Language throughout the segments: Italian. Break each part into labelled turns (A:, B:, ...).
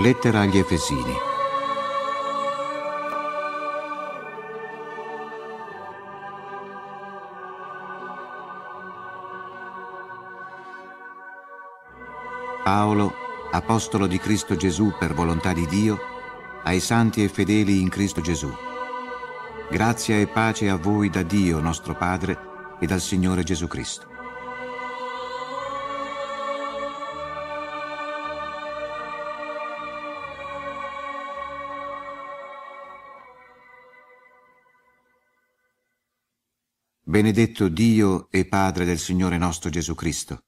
A: Lettera agli Efesini. Paolo, apostolo di Cristo Gesù per volontà di Dio, ai santi e fedeli in Cristo Gesù. Grazia e pace a voi da Dio nostro Padre e dal Signore Gesù Cristo. Benedetto Dio e Padre del Signore nostro Gesù Cristo,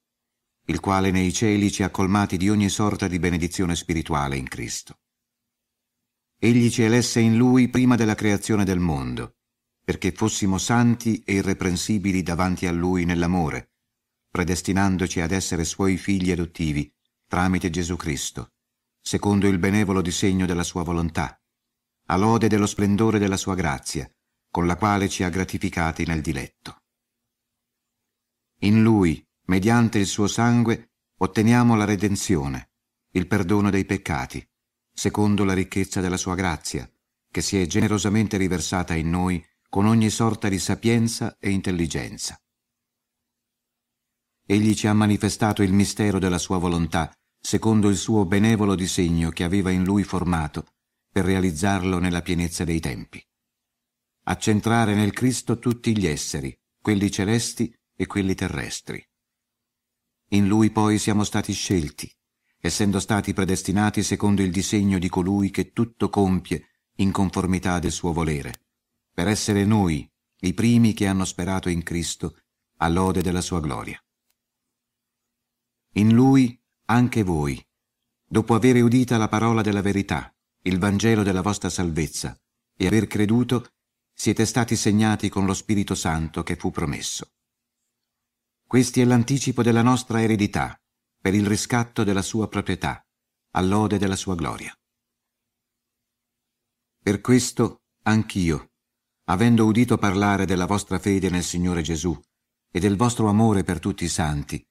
A: il quale nei cieli ci ha colmati di ogni sorta di benedizione spirituale in Cristo. Egli ci elesse in Lui prima della creazione del mondo, perché fossimo santi e irreprensibili davanti a Lui nell'amore, predestinandoci ad essere Suoi figli adottivi tramite Gesù Cristo, secondo il benevolo disegno della Sua volontà, a lode dello splendore della Sua grazia, con la quale ci ha gratificati nel diletto. In Lui, mediante il suo sangue, otteniamo la redenzione, il perdono dei peccati, secondo la ricchezza della sua grazia, che si è generosamente riversata in noi con ogni sorta di sapienza e intelligenza. Egli ci ha manifestato il mistero della sua volontà, secondo il suo benevolo disegno che aveva in lui formato, per realizzarlo nella pienezza dei tempi a centrare nel Cristo tutti gli esseri, quelli celesti e quelli terrestri. In Lui poi siamo stati scelti, essendo stati predestinati secondo il disegno di colui che tutto compie in conformità del suo volere, per essere noi i primi che hanno sperato in Cristo a lode della sua gloria. In Lui anche voi, dopo aver udita la parola della verità, il Vangelo della vostra salvezza, e aver creduto, siete stati segnati con lo Spirito Santo che fu promesso. Questi è l'anticipo della nostra eredità, per il riscatto della sua proprietà, all'ode della sua gloria. Per questo anch'io, avendo udito parlare della vostra fede nel Signore Gesù e del vostro amore per tutti i santi,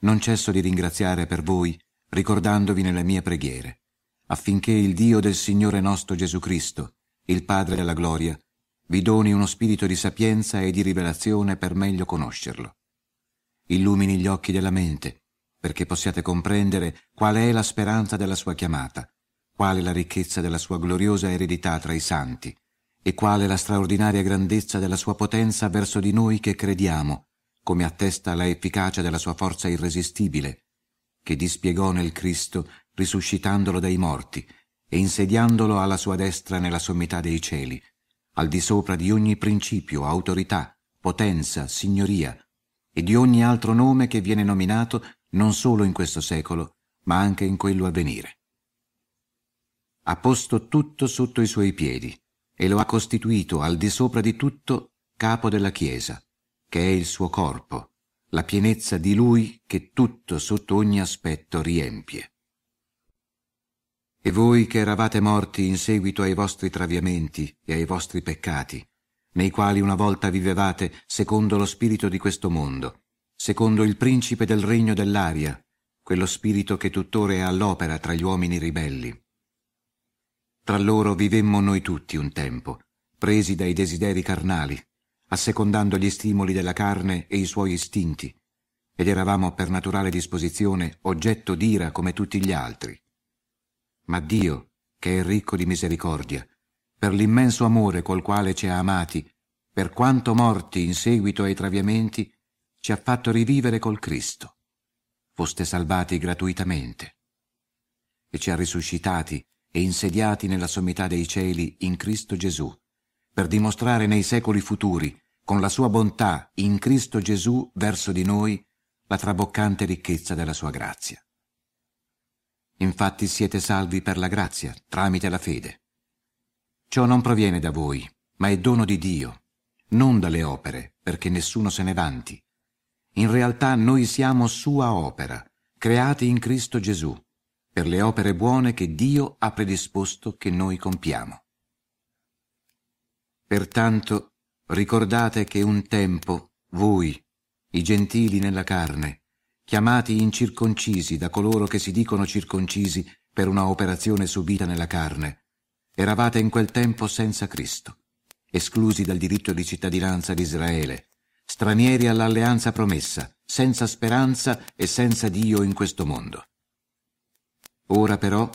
A: non cesso di ringraziare per voi, ricordandovi nelle mie preghiere, affinché il Dio del Signore nostro Gesù Cristo, il Padre della gloria, vi doni uno spirito di sapienza e di rivelazione per meglio conoscerlo. Illumini gli occhi della mente, perché possiate comprendere qual è la speranza della sua chiamata, quale la ricchezza della sua gloriosa eredità tra i santi, e quale la straordinaria grandezza della sua potenza verso di noi che crediamo, come attesta la efficacia della sua forza irresistibile, che dispiegò nel Cristo risuscitandolo dai morti e insediandolo alla sua destra nella sommità dei cieli, al di sopra di ogni principio, autorità, potenza, signoria e di ogni altro nome che viene nominato non solo in questo secolo, ma anche in quello a venire. Ha posto tutto sotto i suoi piedi e lo ha costituito al di sopra di tutto capo della Chiesa, che è il suo corpo, la pienezza di lui che tutto sotto ogni aspetto riempie. E voi che eravate morti in seguito ai vostri traviamenti e ai vostri peccati, nei quali una volta vivevate secondo lo spirito di questo mondo, secondo il principe del regno dell'aria, quello spirito che tuttora è all'opera tra gli uomini ribelli. Tra loro vivemmo noi tutti un tempo, presi dai desideri carnali, assecondando gli stimoli della carne e i suoi istinti, ed eravamo per naturale disposizione oggetto d'ira come tutti gli altri. Ma Dio, che è ricco di misericordia, per l'immenso amore col quale ci ha amati, per quanto morti in seguito ai traviamenti, ci ha fatto rivivere col Cristo. Foste salvati gratuitamente. E ci ha risuscitati e insediati nella sommità dei cieli in Cristo Gesù, per dimostrare nei secoli futuri, con la sua bontà in Cristo Gesù verso di noi, la traboccante ricchezza della sua grazia. Infatti siete salvi per la grazia, tramite la fede. Ciò non proviene da voi, ma è dono di Dio, non dalle opere, perché nessuno se ne vanti. In realtà noi siamo sua opera, creati in Cristo Gesù, per le opere buone che Dio ha predisposto che noi compiamo. Pertanto ricordate che un tempo voi, i gentili nella carne, chiamati incirconcisi da coloro che si dicono circoncisi per una operazione subita nella carne, eravate in quel tempo senza Cristo, esclusi dal diritto di cittadinanza di Israele, stranieri all'alleanza promessa, senza speranza e senza Dio in questo mondo. Ora però,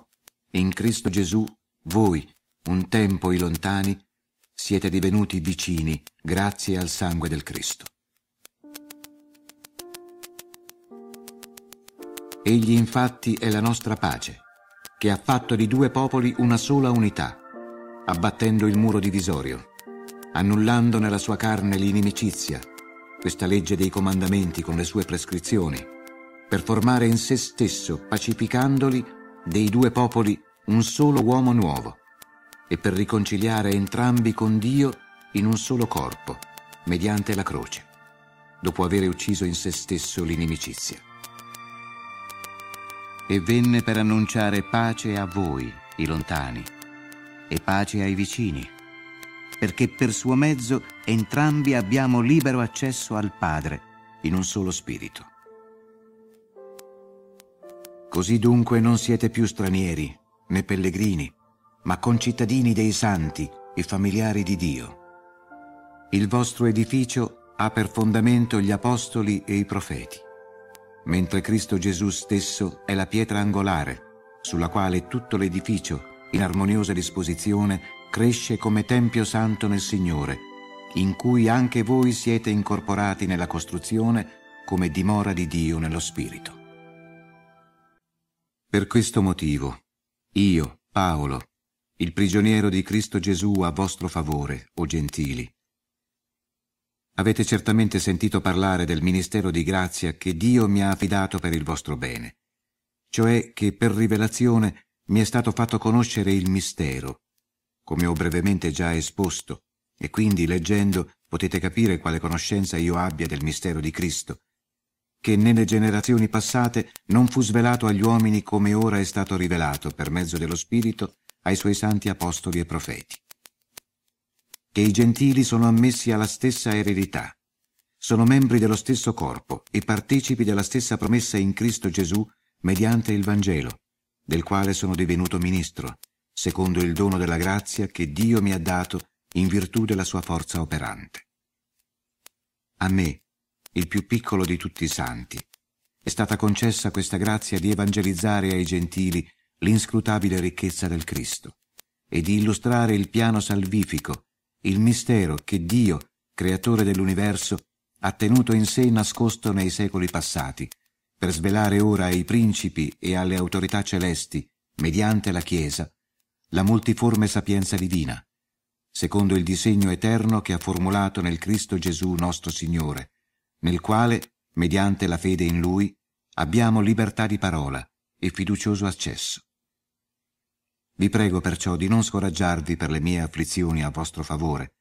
A: in Cristo Gesù, voi, un tempo i lontani, siete divenuti vicini grazie al sangue del Cristo. Egli infatti è la nostra pace, che ha fatto di due popoli una sola unità, abbattendo il muro divisorio, annullando nella sua carne l'inimicizia, questa legge dei comandamenti con le sue prescrizioni, per formare in se stesso, pacificandoli, dei due popoli un solo uomo nuovo, e per riconciliare entrambi con Dio in un solo corpo, mediante la croce, dopo aver ucciso in se stesso l'inimicizia. E venne per annunciare pace a voi, i lontani, e pace ai vicini perché per suo mezzo entrambi abbiamo libero accesso al Padre in un solo spirito. Così dunque non siete più stranieri né pellegrini, ma concittadini dei santi e familiari di Dio. Il vostro edificio ha per fondamento gli apostoli e i profeti, mentre Cristo Gesù stesso è la pietra angolare sulla quale tutto l'edificio, in armoniosa disposizione, cresce come Tempio Santo nel Signore, in cui anche voi siete incorporati nella costruzione come dimora di Dio nello Spirito. Per questo motivo, io, Paolo, il prigioniero di Cristo Gesù a vostro favore, o gentili, avete certamente sentito parlare del ministero di grazia che Dio mi ha affidato per il vostro bene, cioè che per rivelazione mi è stato fatto conoscere il mistero, come ho brevemente già esposto, e quindi leggendo potete capire quale conoscenza io abbia del mistero di Cristo, che nelle generazioni passate non fu svelato agli uomini come ora è stato rivelato per mezzo dello Spirito ai suoi santi apostoli e profeti. Che i gentili sono ammessi alla stessa eredità, sono membri dello stesso corpo e partecipi della stessa promessa in Cristo Gesù mediante il Vangelo, del quale sono divenuto ministro, secondo il dono della grazia che Dio mi ha dato in virtù della sua forza operante. A me, il più piccolo di tutti i santi, è stata concessa questa grazia di evangelizzare ai gentili l'inscrutabile ricchezza del Cristo e di illustrare il piano salvifico, il mistero che Dio, creatore dell'universo, ha tenuto in sé nascosto nei secoli passati, per svelare ora ai principi e alle autorità celesti, mediante la Chiesa, la multiforme sapienza divina, secondo il disegno eterno che ha formulato nel Cristo Gesù nostro Signore, nel quale, mediante la fede in Lui, abbiamo libertà di parola e fiducioso accesso. Vi prego perciò di non scoraggiarvi per le mie afflizioni a vostro favore,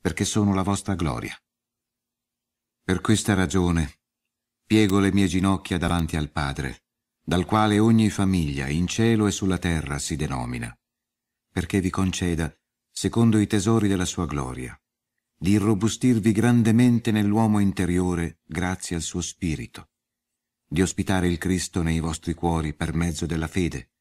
A: perché sono la vostra gloria. Per questa ragione piego le mie ginocchia davanti al Padre, dal quale ogni famiglia in cielo e sulla terra si denomina perché vi conceda, secondo i tesori della sua gloria, di irrobustirvi grandemente nell'uomo interiore grazie al suo spirito, di ospitare il Cristo nei vostri cuori per mezzo della fede,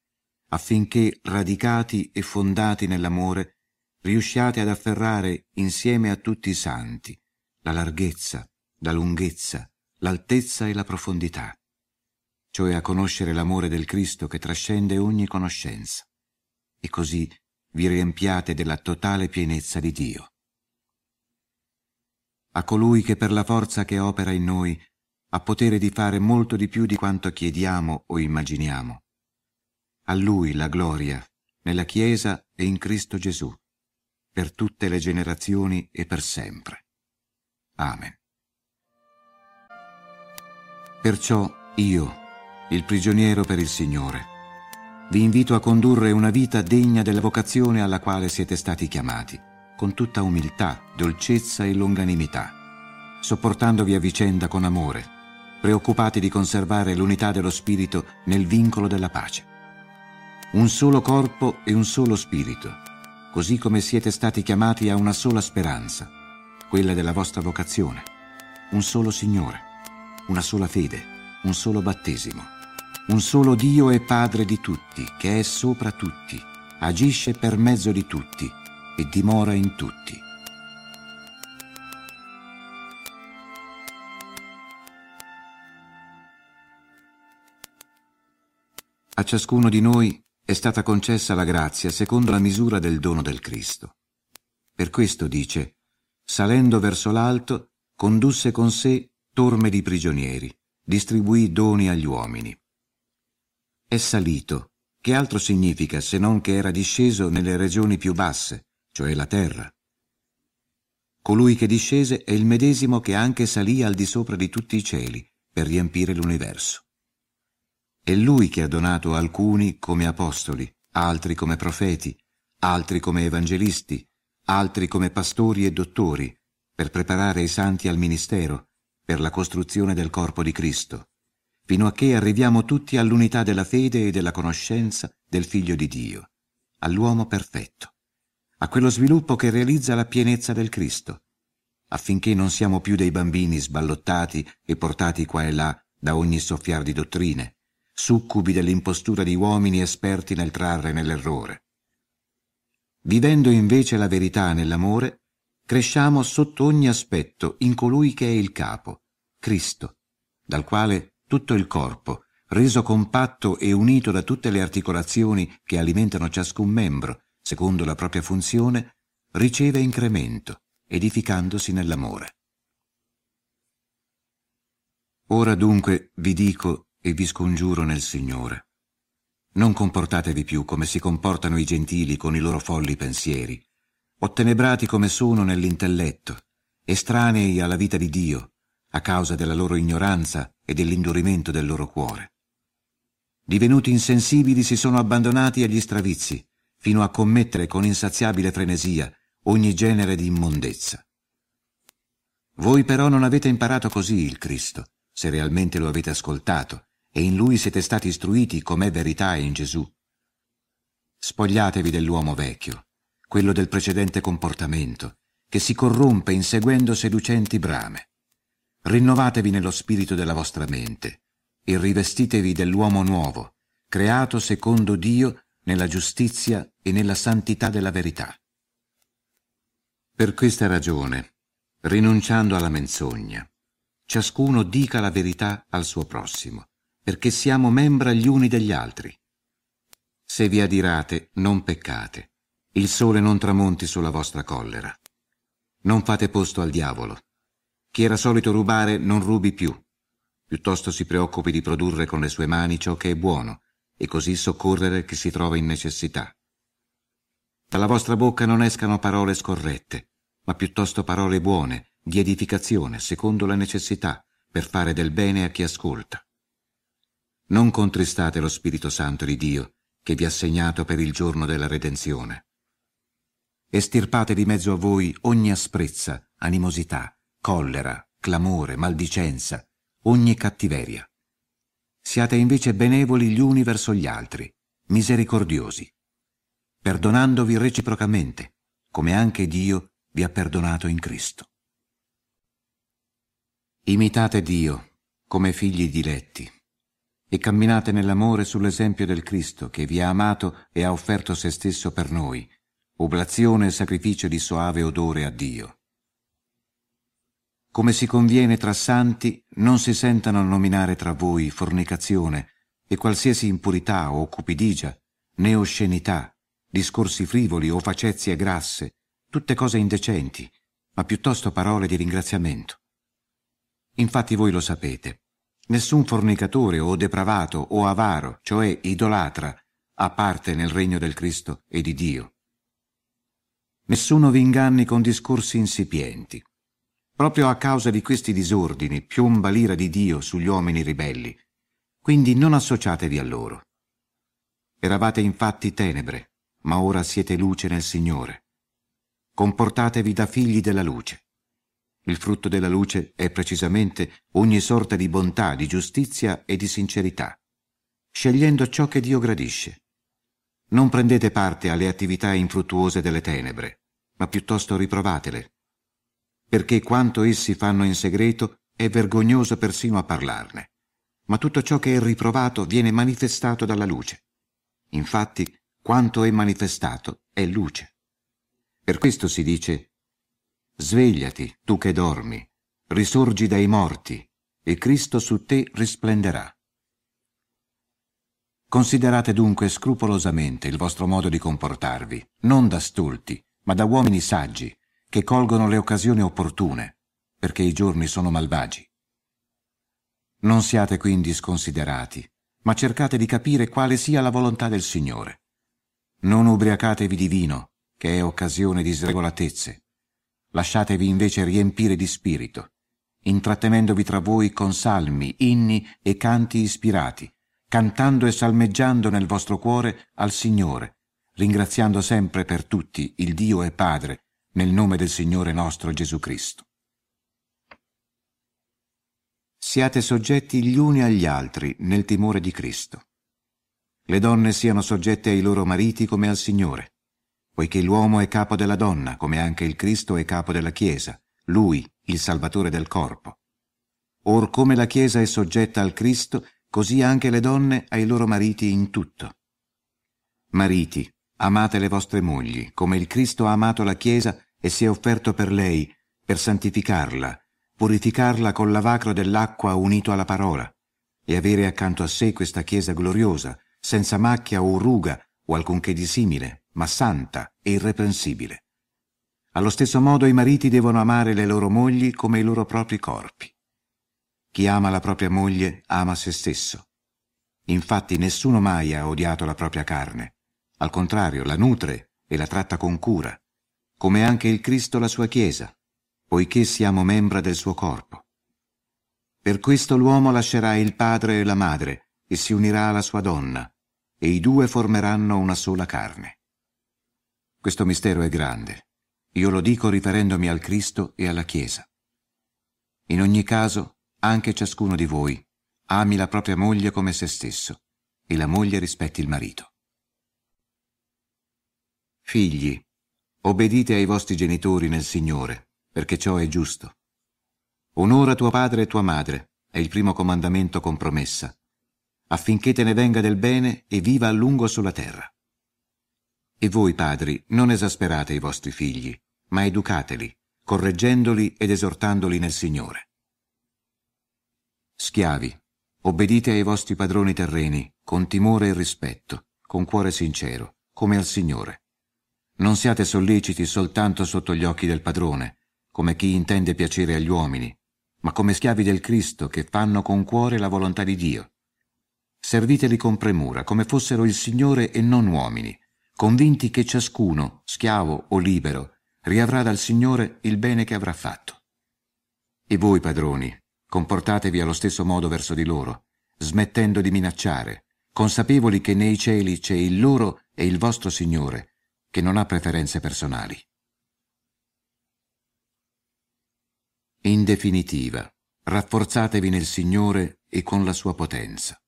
A: affinché, radicati e fondati nell'amore, riusciate ad afferrare insieme a tutti i santi la larghezza, la lunghezza, l'altezza e la profondità, cioè a conoscere l'amore del Cristo che trascende ogni conoscenza, e così vi riempiate della totale pienezza di Dio. A colui che per la forza che opera in noi ha potere di fare molto di più di quanto chiediamo o immaginiamo. A lui la gloria, nella Chiesa e in Cristo Gesù, per tutte le generazioni e per sempre. Amen. Perciò io, il prigioniero per il Signore, vi invito a condurre una vita degna della vocazione alla quale siete stati chiamati, con tutta umiltà, dolcezza e longanimità, sopportandovi a vicenda con amore, preoccupati di conservare l'unità dello spirito nel vincolo della pace. Un solo corpo e un solo spirito, così come siete stati chiamati a una sola speranza, quella della vostra vocazione, un solo Signore, una sola fede, un solo battesimo un solo Dio e Padre di tutti, che è sopra tutti, agisce per mezzo di tutti e dimora in tutti. A ciascuno di noi è stata concessa la grazia secondo la misura del dono del Cristo. Per questo dice, salendo verso l'alto, condusse con sé torme di prigionieri, distribuì doni agli uomini. È salito, che altro significa se non che era disceso nelle regioni più basse, cioè la terra? Colui che discese è il medesimo che anche salì al di sopra di tutti i cieli per riempire l'universo. È lui che ha donato alcuni come apostoli, altri come profeti, altri come evangelisti, altri come pastori e dottori, per preparare i santi al ministero, per la costruzione del corpo di Cristo, fino a che arriviamo tutti all'unità della fede e della conoscenza del Figlio di Dio, all'uomo perfetto, a quello sviluppo che realizza la pienezza del Cristo, affinché non siamo più dei bambini sballottati e portati qua e là da ogni soffiar di dottrine, succubi dell'impostura di uomini esperti nel trarre nell'errore. Vivendo invece la verità nell'amore, cresciamo sotto ogni aspetto in colui che è il capo, Cristo, dal quale tutto il corpo, reso compatto e unito da tutte le articolazioni che alimentano ciascun membro, secondo la propria funzione, riceve incremento, edificandosi nell'amore. Ora dunque vi dico e vi scongiuro nel Signore. Non comportatevi più come si comportano i gentili con i loro folli pensieri, ottenebrati come sono nell'intelletto, estranei alla vita di Dio, a causa della loro ignoranza e dell'indurimento del loro cuore. Divenuti insensibili si sono abbandonati agli stravizi, fino a commettere con insaziabile frenesia ogni genere di immondezza. Voi però non avete imparato così il Cristo, se realmente lo avete ascoltato, e in Lui siete stati istruiti com'è verità in Gesù. Spogliatevi dell'uomo vecchio, quello del precedente comportamento, che si corrompe inseguendo seducenti brame. Rinnovatevi nello spirito della vostra mente e rivestitevi dell'uomo nuovo, creato secondo Dio nella giustizia e nella santità della verità. Per questa ragione, rinunciando alla menzogna, ciascuno dica la verità al suo prossimo, perché siamo membra gli uni degli altri. Se vi adirate, non peccate il sole non tramonti sulla vostra collera. Non fate posto al diavolo. Chi era solito rubare non rubi più. Piuttosto si preoccupi di produrre con le sue mani ciò che è buono e così soccorrere chi si trova in necessità. Dalla vostra bocca non escano parole scorrette, ma piuttosto parole buone, di edificazione, secondo la necessità, per fare del bene a chi ascolta. Non contristate lo Spirito Santo di Dio, che vi ha segnato per il giorno della redenzione estirpate di mezzo a voi ogni asprezza, animosità, collera, clamore, maldicenza, ogni cattiveria. Siate invece benevoli gli uni verso gli altri, misericordiosi, perdonandovi reciprocamente, come anche Dio vi ha perdonato in Cristo. Imitate Dio come figli diletti e camminate nell'amore sull'esempio del Cristo che vi ha amato e ha offerto se stesso per noi, oblazione e sacrificio di soave odore a Dio. Come si conviene tra santi, non si sentano nominare tra voi fornicazione e qualsiasi impurità o cupidigia, né oscenità, discorsi frivoli o facezie grasse, tutte cose indecenti, ma piuttosto parole di ringraziamento. Infatti voi lo sapete, nessun fornicatore o depravato o avaro, cioè idolatra, ha parte nel regno del Cristo e di Dio. Nessuno vi inganni con discorsi insipienti. Proprio a causa di questi disordini piomba l'ira di Dio sugli uomini ribelli, quindi non associatevi a loro. Eravate infatti tenebre, ma ora siete luce nel Signore. Comportatevi da figli della luce. Il frutto della luce è precisamente ogni sorta di bontà, di giustizia e di sincerità, scegliendo ciò che Dio gradisce. Non prendete parte alle attività infruttuose delle tenebre, ma piuttosto riprovatele, perché quanto essi fanno in segreto è vergognoso persino a parlarne, ma tutto ciò che è riprovato viene manifestato dalla luce. Infatti, quanto è manifestato è luce. Per questo si dice, Svegliati, tu che dormi, risorgi dai morti, e Cristo su te risplenderà. Considerate dunque scrupolosamente il vostro modo di comportarvi, non da stolti, ma da uomini saggi, che colgono le occasioni opportune, perché i giorni sono malvagi. Non siate quindi sconsiderati, ma cercate di capire quale sia la volontà del Signore. Non ubriacatevi di vino, che è occasione di sregolatezze. Lasciatevi invece riempire di spirito, intrattenendovi tra voi con salmi, inni e canti ispirati, cantando e salmeggiando nel vostro cuore al Signore, ringraziando sempre per tutti il Dio e Padre, nel nome del Signore nostro Gesù Cristo. Siate soggetti gli uni agli altri nel timore di Cristo. Le donne siano soggette ai loro mariti come al Signore, poiché l'uomo è capo della donna, come anche il Cristo è capo della Chiesa, lui, il Salvatore del corpo. Or come la Chiesa è soggetta al Cristo, così anche le donne ai loro mariti in tutto. Mariti, amate le vostre mogli, come il Cristo ha amato la Chiesa e si è offerto per lei, per santificarla, purificarla col lavacro dell'acqua unito alla parola, e avere accanto a sé questa Chiesa gloriosa, senza macchia o ruga o alcunché di simile, ma santa e irreprensibile. Allo stesso modo i mariti devono amare le loro mogli come i loro propri corpi. Chi ama la propria moglie ama se stesso. Infatti nessuno mai ha odiato la propria carne. Al contrario, la nutre e la tratta con cura, come anche il Cristo la sua Chiesa, poiché siamo membra del suo corpo. Per questo l'uomo lascerà il padre e la madre e si unirà alla sua donna, e i due formeranno una sola carne. Questo mistero è grande. Io lo dico riferendomi al Cristo e alla Chiesa. In ogni caso, anche ciascuno di voi ami la propria moglie come se stesso e la moglie rispetti il marito. Figli, obbedite ai vostri genitori nel Signore, perché ciò è giusto. Onora tuo padre e tua madre, è il primo comandamento con promessa, affinché te ne venga del bene e viva a lungo sulla terra. E voi, padri, non esasperate i vostri figli, ma educateli, correggendoli ed esortandoli nel Signore. Schiavi, obbedite ai vostri padroni terreni, con timore e rispetto, con cuore sincero, come al Signore. Non siate solleciti soltanto sotto gli occhi del padrone, come chi intende piacere agli uomini, ma come schiavi del Cristo che fanno con cuore la volontà di Dio. Serviteli con premura, come fossero il Signore e non uomini, convinti che ciascuno, schiavo o libero, riavrà dal Signore il bene che avrà fatto. E voi, padroni, Comportatevi allo stesso modo verso di loro, smettendo di minacciare, consapevoli che nei cieli c'è il loro e il vostro Signore, che non ha preferenze personali. In definitiva, rafforzatevi nel Signore e con la sua potenza.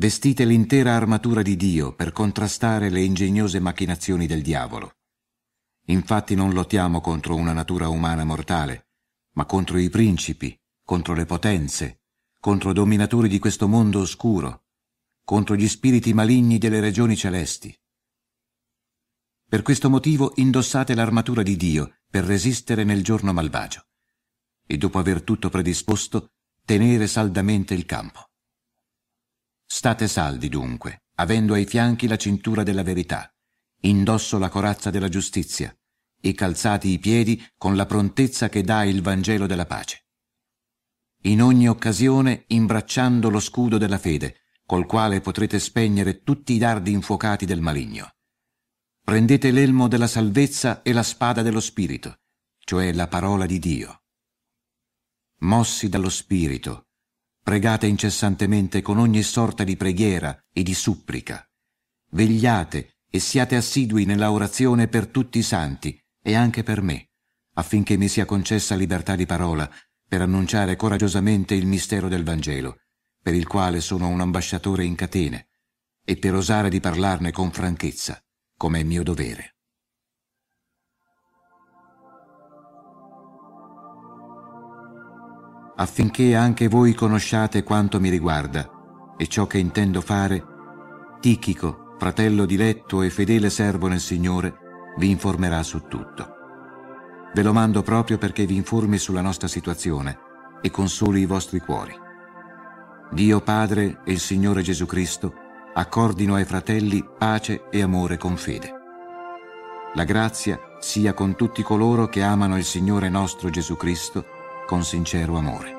A: Vestite l'intera armatura di Dio per contrastare le ingegnose macchinazioni del diavolo. Infatti non lottiamo contro una natura umana mortale, ma contro i principi, contro le potenze, contro i dominatori di questo mondo oscuro, contro gli spiriti maligni delle regioni celesti. Per questo motivo indossate l'armatura di Dio per resistere nel giorno malvagio e dopo aver tutto predisposto, tenere saldamente il campo. State saldi dunque, avendo ai fianchi la cintura della verità, indosso la corazza della giustizia e calzati i piedi con la prontezza che dà il Vangelo della pace in ogni occasione imbracciando lo scudo della fede, col quale potrete spegnere tutti i dardi infuocati del maligno. Prendete l'elmo della salvezza e la spada dello Spirito, cioè la parola di Dio. Mossi dallo Spirito, pregate incessantemente con ogni sorta di preghiera e di supplica. Vegliate e siate assidui nella orazione per tutti i santi e anche per me, affinché mi sia concessa libertà di parola per annunciare coraggiosamente il mistero del Vangelo, per il quale sono un ambasciatore in catene, e per osare di parlarne con franchezza, come è mio dovere. Affinché anche voi conosciate quanto mi riguarda e ciò che intendo fare, Tichico, fratello diletto e fedele servo nel Signore, vi informerà su tutto. Ve lo mando proprio perché vi informi sulla nostra situazione e consoli i vostri cuori. Dio Padre e il Signore Gesù Cristo accordino ai fratelli pace e amore con fede. La grazia sia con tutti coloro che amano il Signore nostro Gesù Cristo con sincero amore.